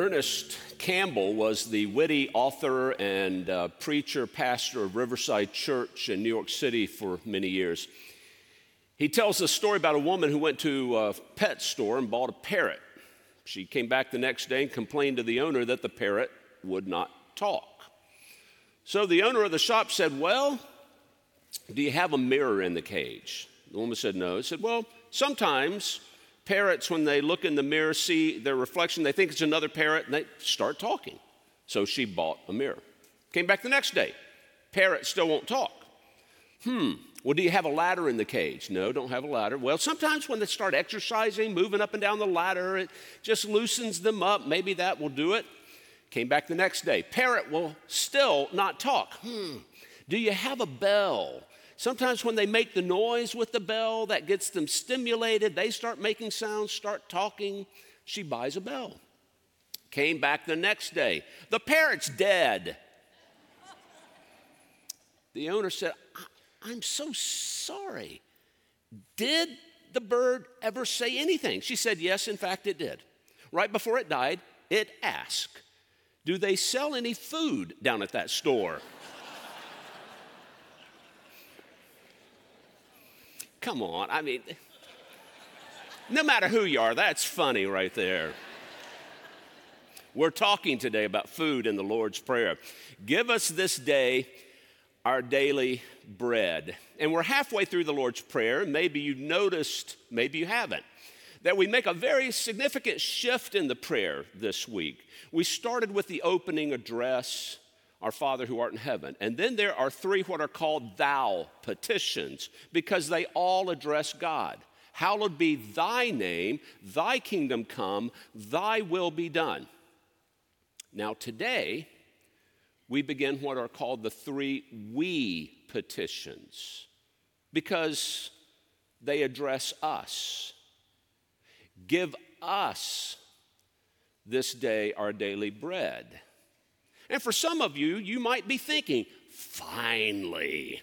Ernest Campbell was the witty author and uh, preacher, pastor of Riverside Church in New York City for many years. He tells a story about a woman who went to a pet store and bought a parrot. She came back the next day and complained to the owner that the parrot would not talk. So the owner of the shop said, Well, do you have a mirror in the cage? The woman said, No. He said, Well, sometimes Parrots, when they look in the mirror, see their reflection, they think it's another parrot and they start talking. So she bought a mirror. Came back the next day. Parrot still won't talk. Hmm, well, do you have a ladder in the cage? No, don't have a ladder. Well, sometimes when they start exercising, moving up and down the ladder, it just loosens them up. Maybe that will do it. Came back the next day. Parrot will still not talk. Hmm, do you have a bell? Sometimes when they make the noise with the bell, that gets them stimulated. They start making sounds, start talking. She buys a bell. Came back the next day. The parrot's dead. The owner said, I'm so sorry. Did the bird ever say anything? She said, Yes, in fact, it did. Right before it died, it asked, Do they sell any food down at that store? Come on, I mean, no matter who you are, that's funny right there. We're talking today about food in the Lord's Prayer. Give us this day our daily bread. And we're halfway through the Lord's Prayer. Maybe you noticed, maybe you haven't, that we make a very significant shift in the prayer this week. We started with the opening address our Father who art in heaven. And then there are three what are called thou petitions because they all address God. Hallowed be thy name, thy kingdom come, thy will be done. Now, today, we begin what are called the three we petitions because they address us. Give us this day our daily bread. And for some of you, you might be thinking, finally,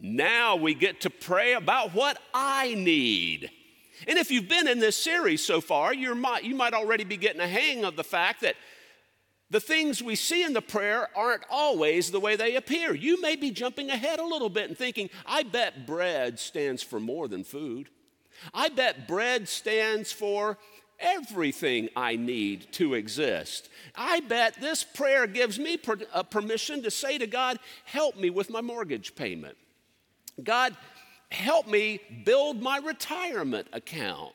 now we get to pray about what I need. And if you've been in this series so far, you might, you might already be getting a hang of the fact that the things we see in the prayer aren't always the way they appear. You may be jumping ahead a little bit and thinking, I bet bread stands for more than food. I bet bread stands for everything I need to exist. I bet this prayer gives me per, uh, permission to say to God, Help me with my mortgage payment. God, help me build my retirement account.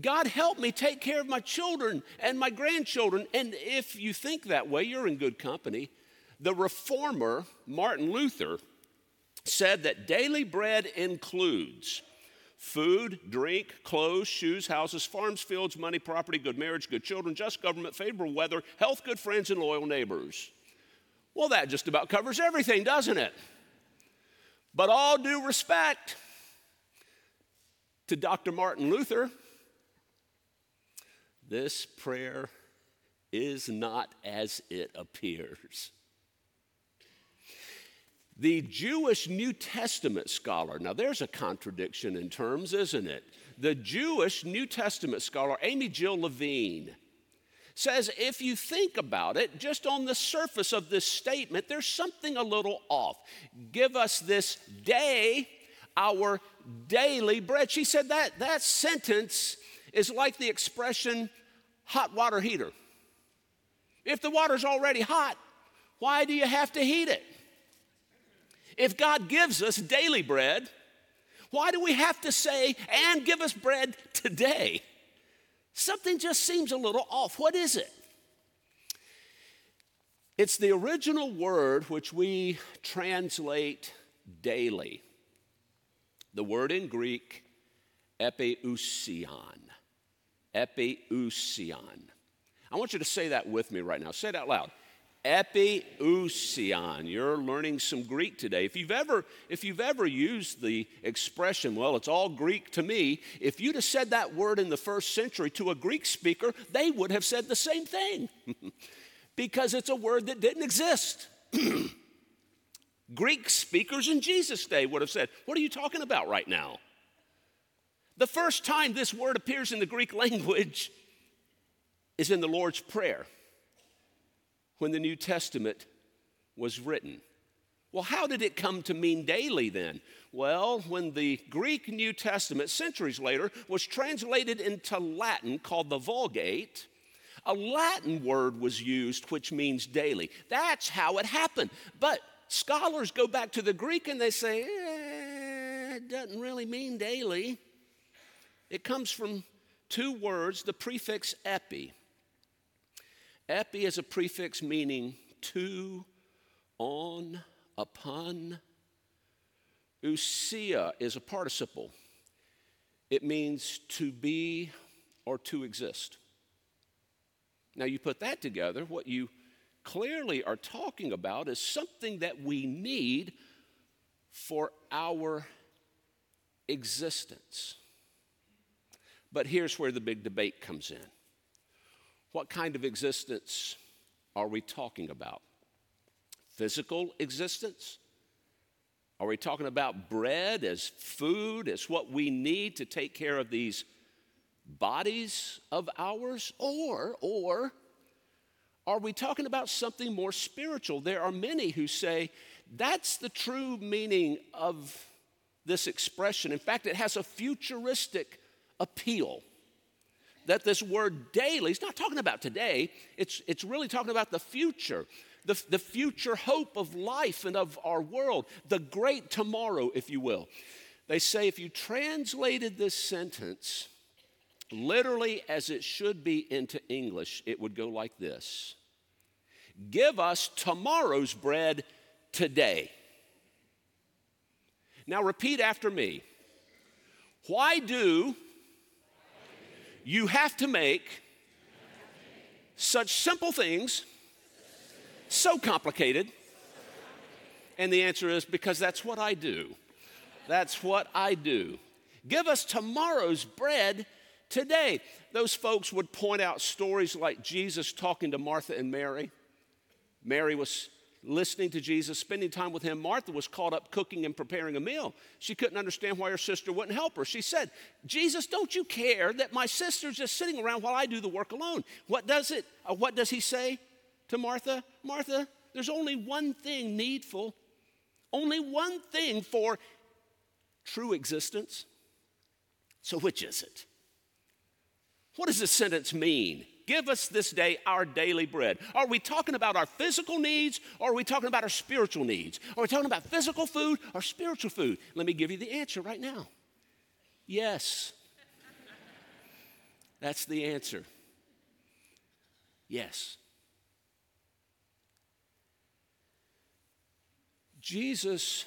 God, help me take care of my children and my grandchildren. And if you think that way, you're in good company. The reformer, Martin Luther, said that daily bread includes food, drink, clothes, shoes, houses, farms, fields, money, property, good marriage, good children, just government, favorable weather, health, good friends, and loyal neighbors. Well, that just about covers everything, doesn't it? But all due respect to Dr. Martin Luther, this prayer is not as it appears. The Jewish New Testament scholar, now there's a contradiction in terms, isn't it? The Jewish New Testament scholar, Amy Jill Levine, says if you think about it, just on the surface of this statement, there's something a little off. Give us this day our daily bread. She said that that sentence is like the expression hot water heater. If the water's already hot, why do you have to heat it? If God gives us daily bread, why do we have to say, and give us bread today? Something just seems a little off. What is it? It's the original word which we translate daily. The word in Greek, epiousion. Epiousion. I want you to say that with me right now. Say it out loud epiousion. You're learning some Greek today. If you've ever if you've ever used the expression, well, it's all Greek to me, if you'd have said that word in the first century to a Greek speaker, they would have said the same thing. because it's a word that didn't exist. Greek speakers in Jesus' day would have said, What are you talking about right now? The first time this word appears in the Greek language is in the Lord's Prayer when the New Testament was written. Well, how did it come to mean daily then? Well, when the Greek New Testament, centuries later, was translated into Latin called the Vulgate, a Latin word was used which means daily. That's how it happened. But scholars go back to the Greek and they say, eh, it doesn't really mean daily. It comes from two words, the prefix epi. Epi is a prefix meaning to, on, upon. Ousia is a participle. It means to be or to exist. Now, you put that together, what you clearly are talking about is something that we need for our existence. But here's where the big debate comes in what kind of existence are we talking about? Physical existence? Are we talking about bread as food, as what we need to take care of these bodies of ours? Or, or, are we talking about something more spiritual? There are many who say that's the true meaning of this expression. In fact, it has a futuristic appeal. That this word daily is not talking about today, it's, it's really talking about the future, the, the future hope of life and of our world, the great tomorrow, if you will. They say if you translated this sentence literally as it should be into English, it would go like this Give us tomorrow's bread today. Now, repeat after me. Why do you have to make such simple things so complicated? And the answer is because that's what I do. That's what I do. Give us tomorrow's bread today. Those folks would point out stories like Jesus talking to Martha and Mary. Mary was listening to Jesus, spending time with him. Martha was caught up cooking and preparing a meal. She couldn't understand why her sister wouldn't help her. She said, Jesus, don't you care that my sister's just sitting around while I do the work alone? What does it, uh, what does he say to Martha? Martha, there's only one thing needful, only one thing for true existence. So which is it? What does this sentence mean? Give us this day our daily bread. Are we talking about our physical needs or are we talking about our spiritual needs? Are we talking about physical food or spiritual food? Let me give you the answer right now. Yes. That's the answer. Yes. Jesus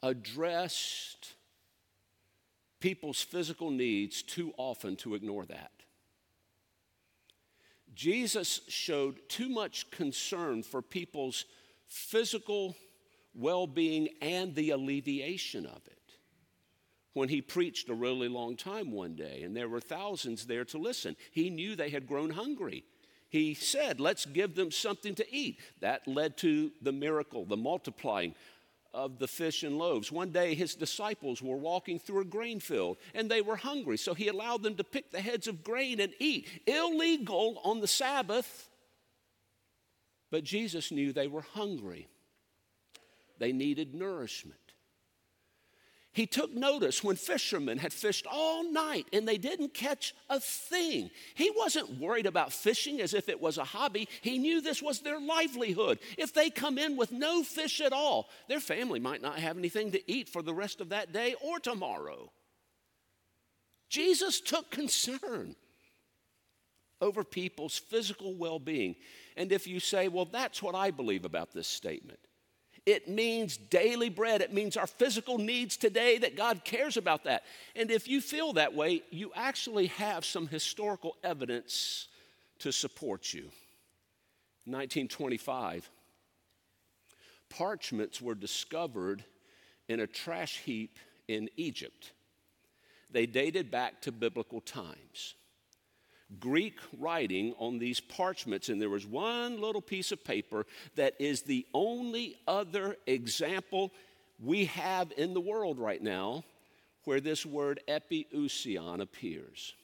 addressed people's physical needs too often to ignore that. Jesus showed too much concern for people's physical well being and the alleviation of it when he preached a really long time one day, and there were thousands there to listen. He knew they had grown hungry. He said, Let's give them something to eat. That led to the miracle, the multiplying of the fish and loaves. One day, his disciples were walking through a grain field and they were hungry, so he allowed them to pick the heads of grain and eat. Illegal on the Sabbath, but Jesus knew they were hungry. They needed nourishment. He took notice when fishermen had fished all night and they didn't catch a thing. He wasn't worried about fishing as if it was a hobby. He knew this was their livelihood. If they come in with no fish at all, their family might not have anything to eat for the rest of that day or tomorrow. Jesus took concern over people's physical well being. And if you say, well, that's what I believe about this statement, it means daily bread. It means our physical needs today that God cares about that. And if you feel that way, you actually have some historical evidence to support you. 1925, parchments were discovered in a trash heap in Egypt. They dated back to biblical times. Greek writing on these parchments, and there was one little piece of paper that is the only other example we have in the world right now where this word epiousion appears.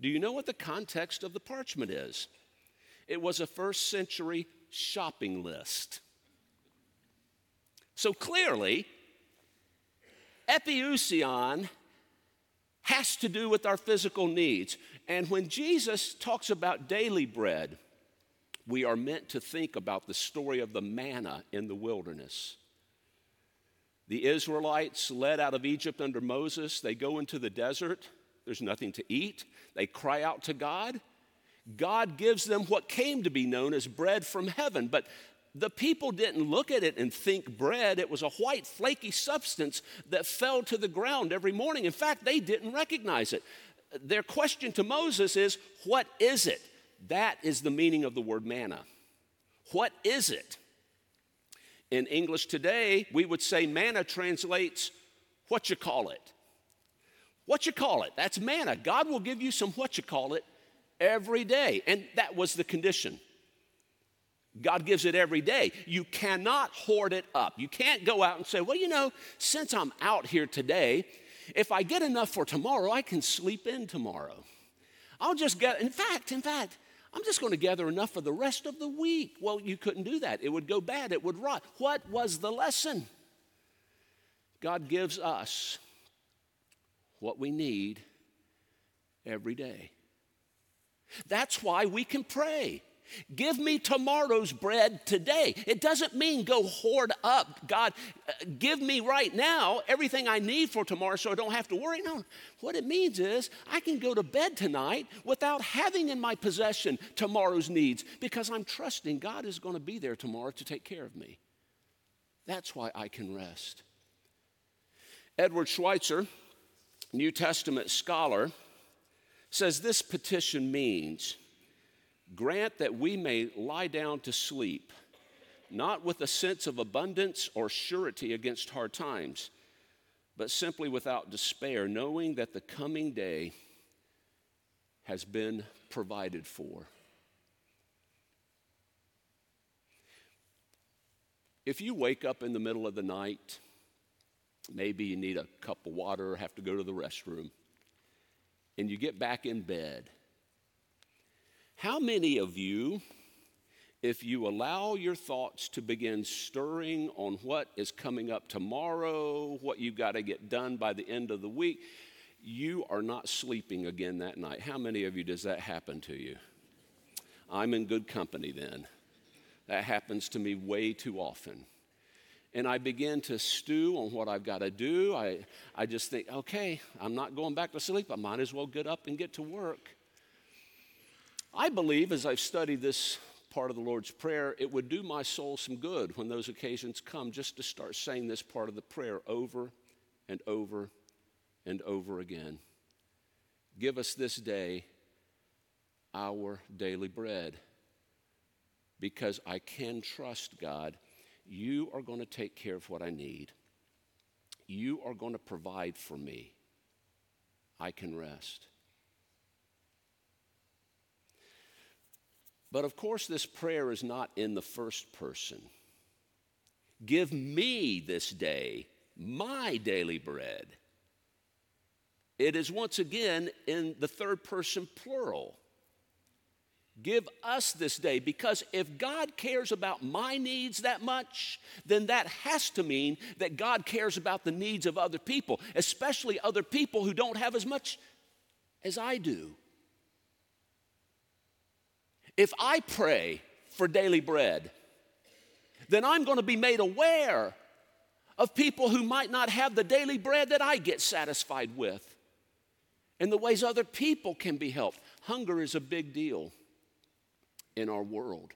Do you know what the context of the parchment is? It was a first century shopping list. So clearly, epiousion has to do with our physical needs. And when Jesus talks about daily bread, we are meant to think about the story of the manna in the wilderness. The Israelites, led out of Egypt under Moses, they go into the desert. There's nothing to eat. They cry out to God. God gives them what came to be known as bread from heaven. But the people didn't look at it and think bread. It was a white, flaky substance that fell to the ground every morning. In fact, they didn't recognize it. Their question to Moses is, What is it? That is the meaning of the word manna. What is it? In English today, we would say manna translates what you call it. What you call it, that's manna. God will give you some what you call it every day. And that was the condition. God gives it every day. You cannot hoard it up. You can't go out and say, well, you know, since I'm out here today, if I get enough for tomorrow, I can sleep in tomorrow. I'll just get, in fact, in fact, I'm just going to gather enough for the rest of the week. Well, you couldn't do that. It would go bad, it would rot. What was the lesson? God gives us what we need every day. That's why we can pray. Give me tomorrow's bread today. It doesn't mean go hoard up. God, uh, give me right now everything I need for tomorrow so I don't have to worry. No, what it means is I can go to bed tonight without having in my possession tomorrow's needs because I'm trusting God is going to be there tomorrow to take care of me. That's why I can rest. Edward Schweizer, New Testament scholar, says this petition means Grant that we may lie down to sleep, not with a sense of abundance or surety against hard times, but simply without despair, knowing that the coming day has been provided for. If you wake up in the middle of the night, maybe you need a cup of water, or have to go to the restroom, and you get back in bed how many of you, if you allow your thoughts to begin stirring on what is coming up tomorrow, what you've got to get done by the end of the week, you are not sleeping again that night? How many of you does that happen to you? I'm in good company then. That happens to me way too often. And I begin to stew on what I've got to do. I, I just think, okay, I'm not going back to sleep. I might as well get up and get to work. I believe, as I've studied this part of the Lord's Prayer, it would do my soul some good when those occasions come just to start saying this part of the prayer over and over and over again. Give us this day our daily bread because I can trust God. You are going to take care of what I need, you are going to provide for me. I can rest. But of course, this prayer is not in the first person. Give me this day my daily bread. It is once again in the third person plural. Give us this day, because if God cares about my needs that much, then that has to mean that God cares about the needs of other people, especially other people who don't have as much as I do. If I pray for daily bread, then I'm going to be made aware of people who might not have the daily bread that I get satisfied with and the ways other people can be helped. Hunger is a big deal in our world.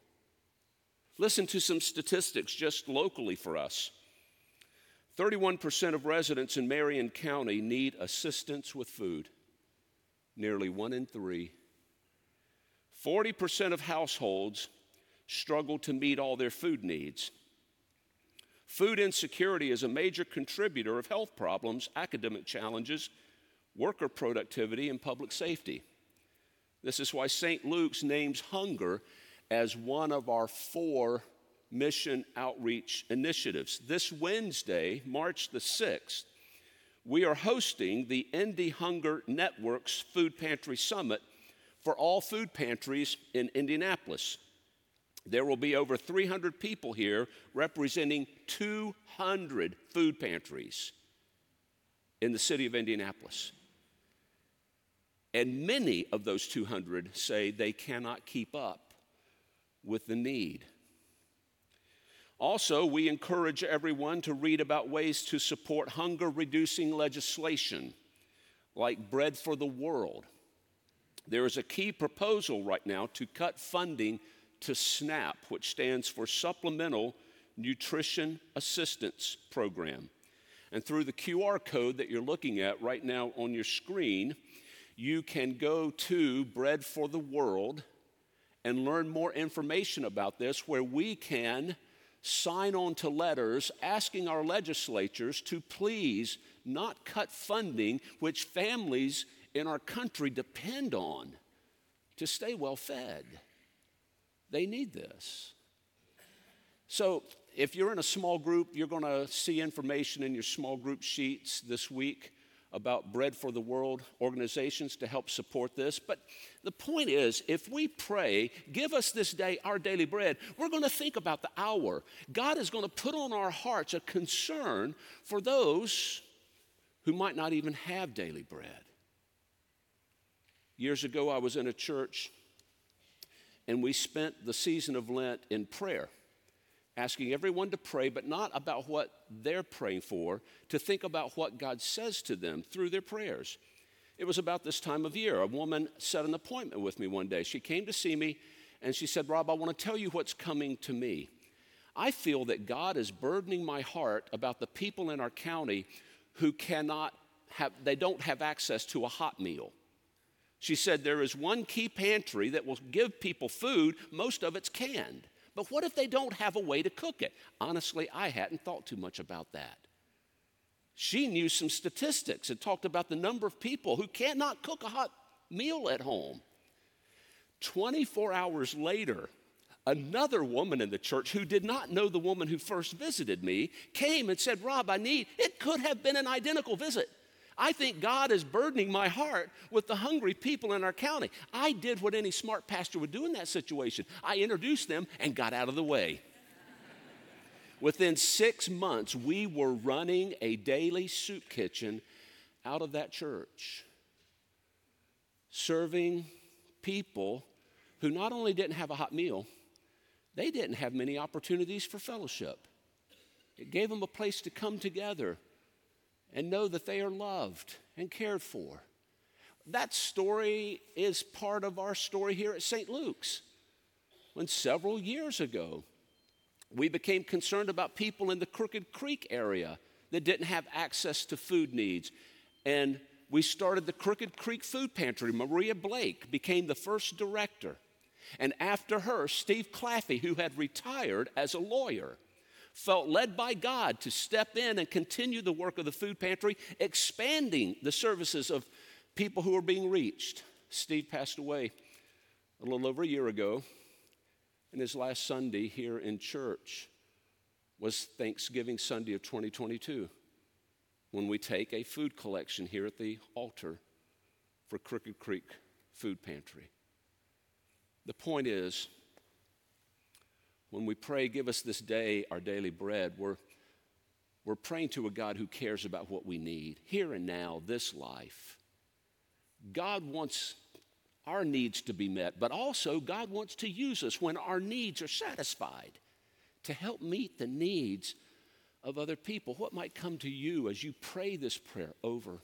Listen to some statistics just locally for us. 31% of residents in Marion County need assistance with food. Nearly one in three 40% of households struggle to meet all their food needs. Food insecurity is a major contributor of health problems, academic challenges, worker productivity, and public safety. This is why St. Luke's names hunger as one of our four mission outreach initiatives. This Wednesday, March the 6th, we are hosting the Indy Hunger Network's Food Pantry Summit for all food pantries in Indianapolis. There will be over 300 people here representing 200 food pantries in the city of Indianapolis. And many of those 200 say they cannot keep up with the need. Also, we encourage everyone to read about ways to support hunger reducing legislation like Bread for the World. There is a key proposal right now to cut funding to SNAP, which stands for Supplemental Nutrition Assistance Program. And through the QR code that you're looking at right now on your screen, you can go to Bread for the World and learn more information about this, where we can sign on to letters asking our legislatures to please not cut funding which families in our country depend on to stay well fed. They need this. So, if you're in a small group, you're going to see information in your small group sheets this week about Bread for the World organizations to help support this. But the point is, if we pray, give us this day our daily bread, we're going to think about the hour. God is going to put on our hearts a concern for those who might not even have daily bread. Years ago, I was in a church and we spent the season of Lent in prayer asking everyone to pray, but not about what they're praying for, to think about what God says to them through their prayers. It was about this time of year. A woman set an appointment with me one day. She came to see me and she said, Rob, I want to tell you what's coming to me. I feel that God is burdening my heart about the people in our county who cannot have, they don't have access to a hot meal. She said, There is one key pantry that will give people food, most of it's canned. But what if they don't have a way to cook it? Honestly, I hadn't thought too much about that. She knew some statistics and talked about the number of people who cannot cook a hot meal at home. 24 hours later, another woman in the church who did not know the woman who first visited me came and said, Rob, I need, it could have been an identical visit. I think God is burdening my heart with the hungry people in our county. I did what any smart pastor would do in that situation I introduced them and got out of the way. Within six months, we were running a daily soup kitchen out of that church, serving people who not only didn't have a hot meal, they didn't have many opportunities for fellowship. It gave them a place to come together and know that they are loved and cared for. That story is part of our story here at St. Luke's. When several years ago, we became concerned about people in the Crooked Creek area that didn't have access to food needs. And we started the Crooked Creek Food Pantry. Maria Blake became the first director. And after her, Steve Claffey, who had retired as a lawyer, felt led by God to step in and continue the work of the food pantry, expanding the services of people who are being reached. Steve passed away a little over a year ago, and his last Sunday here in church was Thanksgiving Sunday of 2022 when we take a food collection here at the altar for Crooked Creek Food Pantry. The point is, when we pray, give us this day our daily bread, we're, we're praying to a God who cares about what we need here and now, this life. God wants our needs to be met, but also God wants to use us when our needs are satisfied to help meet the needs of other people. What might come to you as you pray this prayer over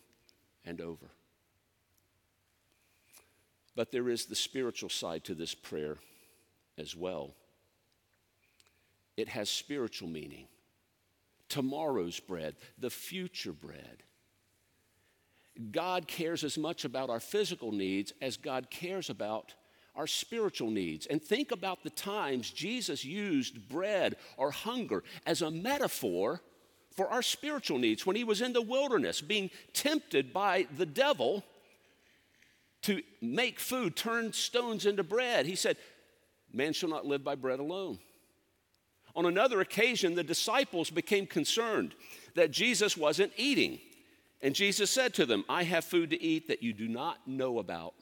and over? But there is the spiritual side to this prayer as well it has spiritual meaning. Tomorrow's bread, the future bread. God cares as much about our physical needs as God cares about our spiritual needs. And think about the times Jesus used bread or hunger as a metaphor for our spiritual needs. When he was in the wilderness being tempted by the devil to make food, turn stones into bread, he said, Man shall not live by bread alone on another occasion, the disciples became concerned that Jesus wasn't eating. And Jesus said to them, I have food to eat that you do not know about.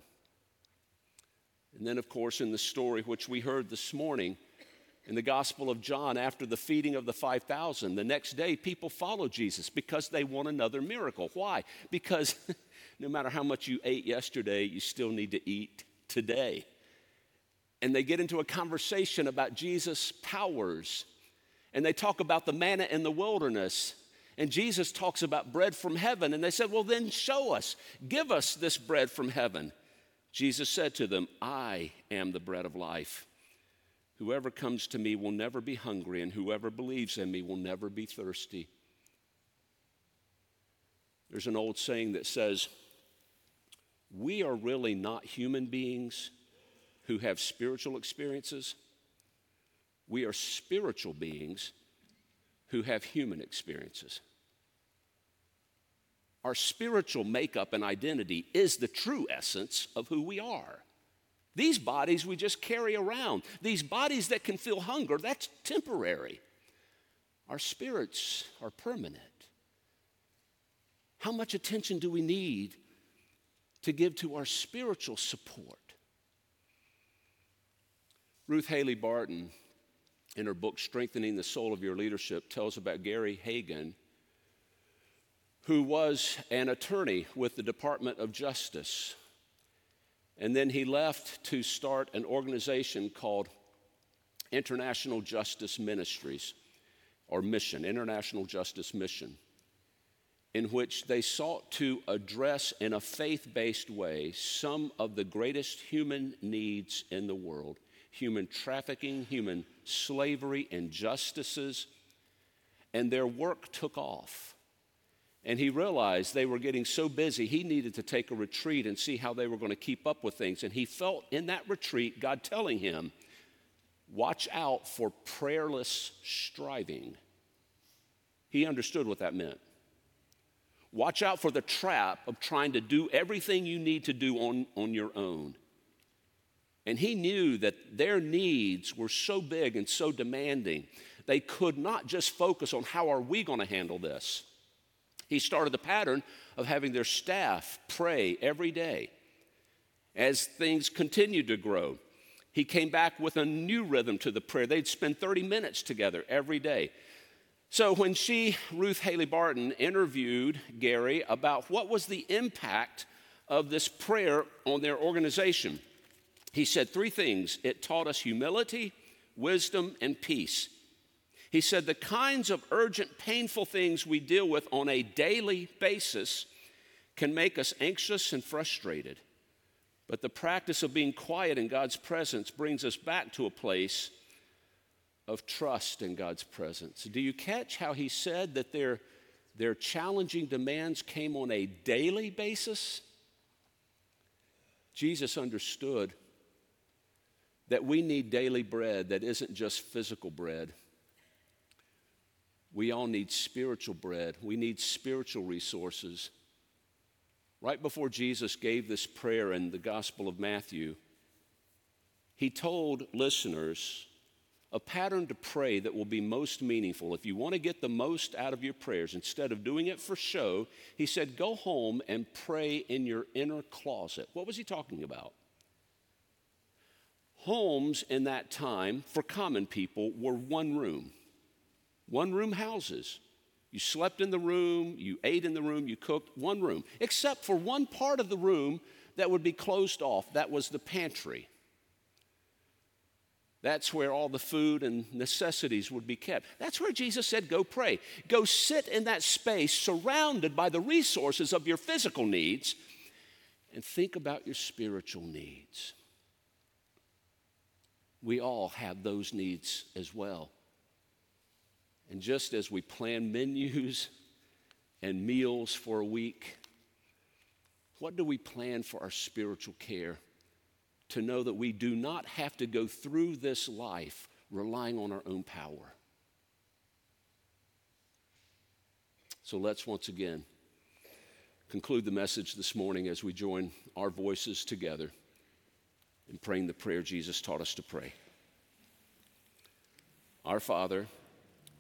And then, of course, in the story which we heard this morning in the Gospel of John, after the feeding of the 5,000, the next day people follow Jesus because they want another miracle. Why? Because no matter how much you ate yesterday, you still need to eat today. And they get into a conversation about Jesus' powers. And they talk about the manna in the wilderness. And Jesus talks about bread from heaven. And they said, Well, then show us. Give us this bread from heaven. Jesus said to them, I am the bread of life. Whoever comes to me will never be hungry, and whoever believes in me will never be thirsty. There's an old saying that says, We are really not human beings who have spiritual experiences. We are spiritual beings who have human experiences. Our spiritual makeup and identity is the true essence of who we are. These bodies we just carry around, these bodies that can feel hunger, that's temporary. Our spirits are permanent. How much attention do we need to give to our spiritual support? Ruth Haley Barton, in her book Strengthening the Soul of Your Leadership, tells about Gary Haugen, who was an attorney with the Department of Justice. And then he left to start an organization called International Justice Ministries, or Mission, International Justice Mission, in which they sought to address in a faith based way some of the greatest human needs in the world human trafficking, human slavery, injustices. And their work took off. And he realized they were getting so busy, he needed to take a retreat and see how they were going to keep up with things. And he felt in that retreat God telling him, Watch out for prayerless striving. He understood what that meant. Watch out for the trap of trying to do everything you need to do on, on your own. And he knew that their needs were so big and so demanding, they could not just focus on how are we going to handle this he started the pattern of having their staff pray every day. As things continued to grow, he came back with a new rhythm to the prayer. They'd spend 30 minutes together every day. So when she, Ruth Haley Barton, interviewed Gary about what was the impact of this prayer on their organization, he said three things it taught us humility, wisdom, and peace. He said, The kinds of urgent, painful things we deal with on a daily basis can make us anxious and frustrated. But the practice of being quiet in God's presence brings us back to a place of trust in God's presence. Do you catch how he said that their, their challenging demands came on a daily basis? Jesus understood that we need daily bread that isn't just physical bread we all need spiritual bread, we need spiritual resources. Right before Jesus gave this prayer in the Gospel of Matthew, he told listeners a pattern to pray that will be most meaningful. If you want to get the most out of your prayers, instead of doing it for show, he said, Go home and pray in your inner closet. What was he talking about? Homes in that time for common people were one room one room houses. You slept in the room, you ate in the room, you cooked, one room, except for one part of the room that would be closed off. That was the pantry. That's where all the food and necessities would be kept. That's where Jesus said, Go pray. Go sit in that space surrounded by the resources of your physical needs and think about your spiritual needs. We all have those needs as well. And just as we plan menus and meals for a week, what do we plan for our spiritual care? To know that we do not have to go through this life relying on our own power. So let's once again conclude the message this morning as we join our voices together in praying the prayer Jesus taught us to pray. Our Father,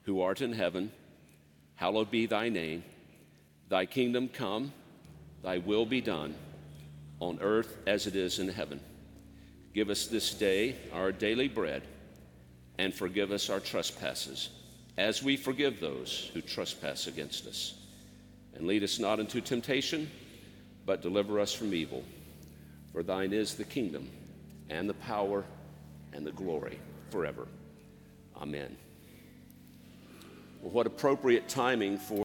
who art in heaven, hallowed be thy name. Thy kingdom come, thy will be done, on earth as it is in heaven. Give us this day our daily bread, and forgive us our trespasses, as we forgive those who trespass against us. And lead us not into temptation, but deliver us from evil. For thine is the kingdom, and the power, and the glory forever. Amen. Well, what appropriate timing for